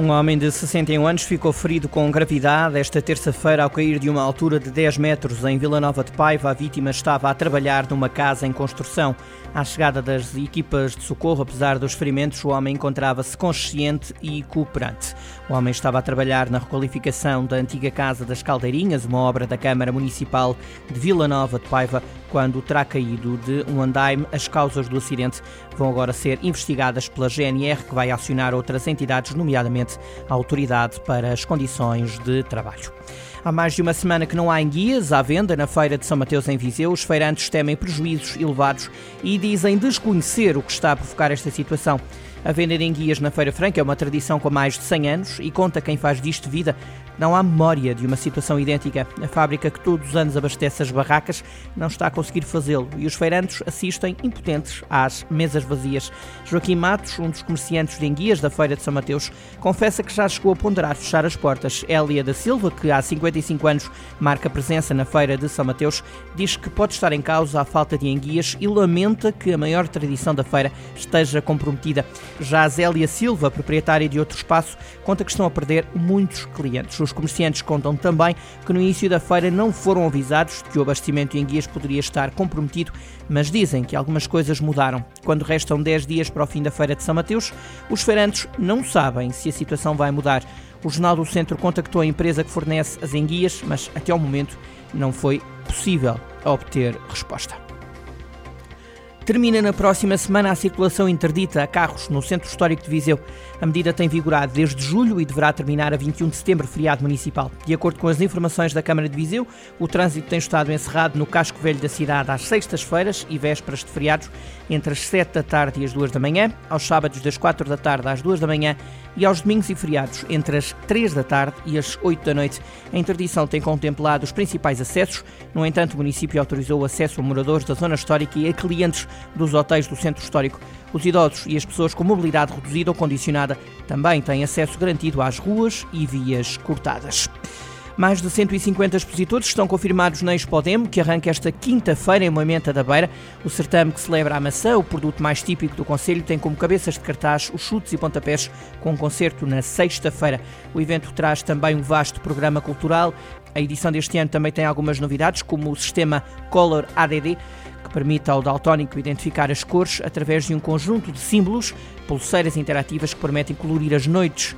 Um homem de 61 anos ficou ferido com gravidade esta terça-feira ao cair de uma altura de 10 metros em Vila Nova de Paiva. A vítima estava a trabalhar numa casa em construção. À chegada das equipas de socorro, apesar dos ferimentos, o homem encontrava-se consciente e cooperante. O homem estava a trabalhar na requalificação da antiga Casa das Caldeirinhas, uma obra da Câmara Municipal de Vila Nova de Paiva, quando terá caído de um andaime. As causas do acidente vão agora ser investigadas pela GNR, que vai acionar outras entidades, nomeadamente a Autoridade para as Condições de Trabalho. Há mais de uma semana que não há enguias à venda na Feira de São Mateus em Viseu. Os feirantes temem prejuízos elevados e dizem desconhecer o que está a provocar esta situação. A venda de enguias na Feira Franca é uma tradição com mais de 100 anos e conta quem faz disto vida não há memória de uma situação idêntica. A fábrica que todos os anos abastece as barracas não está a conseguir fazê-lo e os feirantes assistem impotentes às mesas vazias. Joaquim Matos, um dos comerciantes de enguias da Feira de São Mateus, confessa que já chegou a ponderar fechar as portas. Elia da Silva, que há 55 anos marca presença na Feira de São Mateus, diz que pode estar em causa a falta de enguias e lamenta que a maior tradição da feira esteja comprometida. Já a Zélia Silva, proprietária de outro espaço, conta que estão a perder muitos clientes. Comerciantes contam também que no início da feira não foram avisados de que o abastecimento em guias poderia estar comprometido, mas dizem que algumas coisas mudaram. Quando restam 10 dias para o fim da feira de São Mateus, os feirantes não sabem se a situação vai mudar. O Jornal do Centro contactou a empresa que fornece as enguias, mas até ao momento não foi possível obter resposta. Termina na próxima semana a circulação interdita a carros no Centro Histórico de Viseu. A medida tem vigorado desde julho e deverá terminar a 21 de setembro, feriado municipal. De acordo com as informações da Câmara de Viseu, o trânsito tem estado encerrado no casco velho da cidade às sextas-feiras e vésperas de feriados, entre as 7 da tarde e as 2 da manhã, aos sábados das 4 da tarde às 2 da manhã e aos domingos e feriados, entre as 3 da tarde e as 8 da noite. A interdição tem contemplado os principais acessos, no entanto, o município autorizou o acesso a moradores da zona histórica e a clientes dos hotéis do centro histórico. Os idosos e as pessoas com mobilidade reduzida ou condicionada também têm acesso garantido às ruas e vias cortadas. Mais de 150 expositores estão confirmados na Expodemo, que arranca esta quinta-feira em Moimenta da Beira. O certame que celebra a maçã, o produto mais típico do Conselho, tem como cabeças de cartaz os chutes e pontapés, com um concerto na sexta-feira. O evento traz também um vasto programa cultural. A edição deste ano também tem algumas novidades, como o sistema Color ADD, que permite ao daltónico identificar as cores através de um conjunto de símbolos, pulseiras interativas que permitem colorir as noites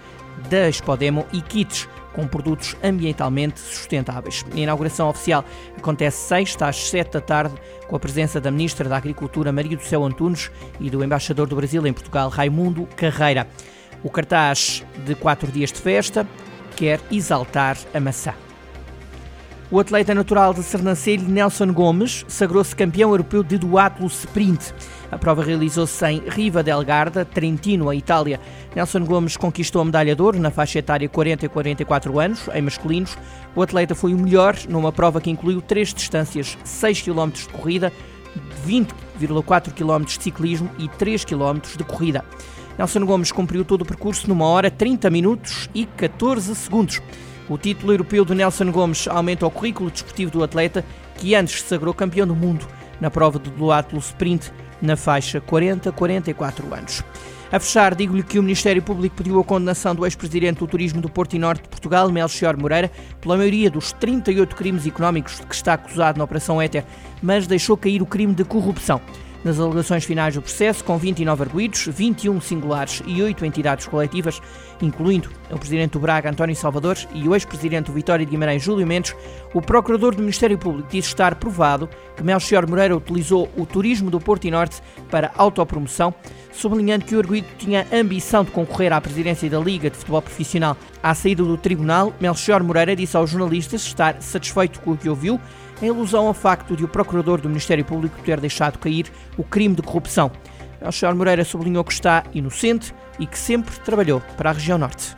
da Expodemo e kits com produtos ambientalmente sustentáveis. A inauguração oficial acontece sexta às sete da tarde, com a presença da Ministra da Agricultura Maria do Céu Antunes e do Embaixador do Brasil em Portugal, Raimundo Carreira. O cartaz de quatro dias de festa quer exaltar a maçã. O atleta natural de Sernancelho, Nelson Gomes, sagrou-se campeão europeu de duatlo sprint. A prova realizou-se em Riva del Garda, Trentino, a Itália. Nelson Gomes conquistou a medalha de ouro na faixa etária 40 e 44 anos, em masculinos. O atleta foi o melhor numa prova que incluiu três distâncias: 6 km de corrida, 20,4 km de ciclismo e 3 km de corrida. Nelson Gomes cumpriu todo o percurso numa hora, 30 minutos e 14 segundos. O título europeu de Nelson Gomes aumenta o currículo desportivo do atleta, que antes se sagrou campeão do mundo na prova do duatlo sprint na faixa 40-44 anos. A fechar, digo-lhe que o Ministério Público pediu a condenação do ex-presidente do Turismo do Porto e Norte de Portugal, Melchior Moreira, pela maioria dos 38 crimes económicos de que está acusado na Operação Éter, mas deixou cair o crime de corrupção. Nas alegações finais do processo, com 29 arguídos, 21 singulares e 8 entidades coletivas, incluindo o presidente do Braga, António Salvador, e o ex-presidente do Vitória de Guimarães, Júlio Mendes, o procurador do Ministério Público diz estar provado que Melchior Moreira utilizou o turismo do Porto e Norte para autopromoção, sublinhando que o arguído tinha ambição de concorrer à presidência da Liga de Futebol Profissional. À saída do tribunal, Melchior Moreira disse aos jornalistas estar satisfeito com o que ouviu, em alusão ao facto de o procurador do Ministério Público ter deixado cair o crime de corrupção. Alexandre Moreira sublinhou que está inocente e que sempre trabalhou para a região norte.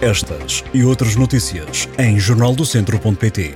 Estas e outras notícias em jornaldocentro.pt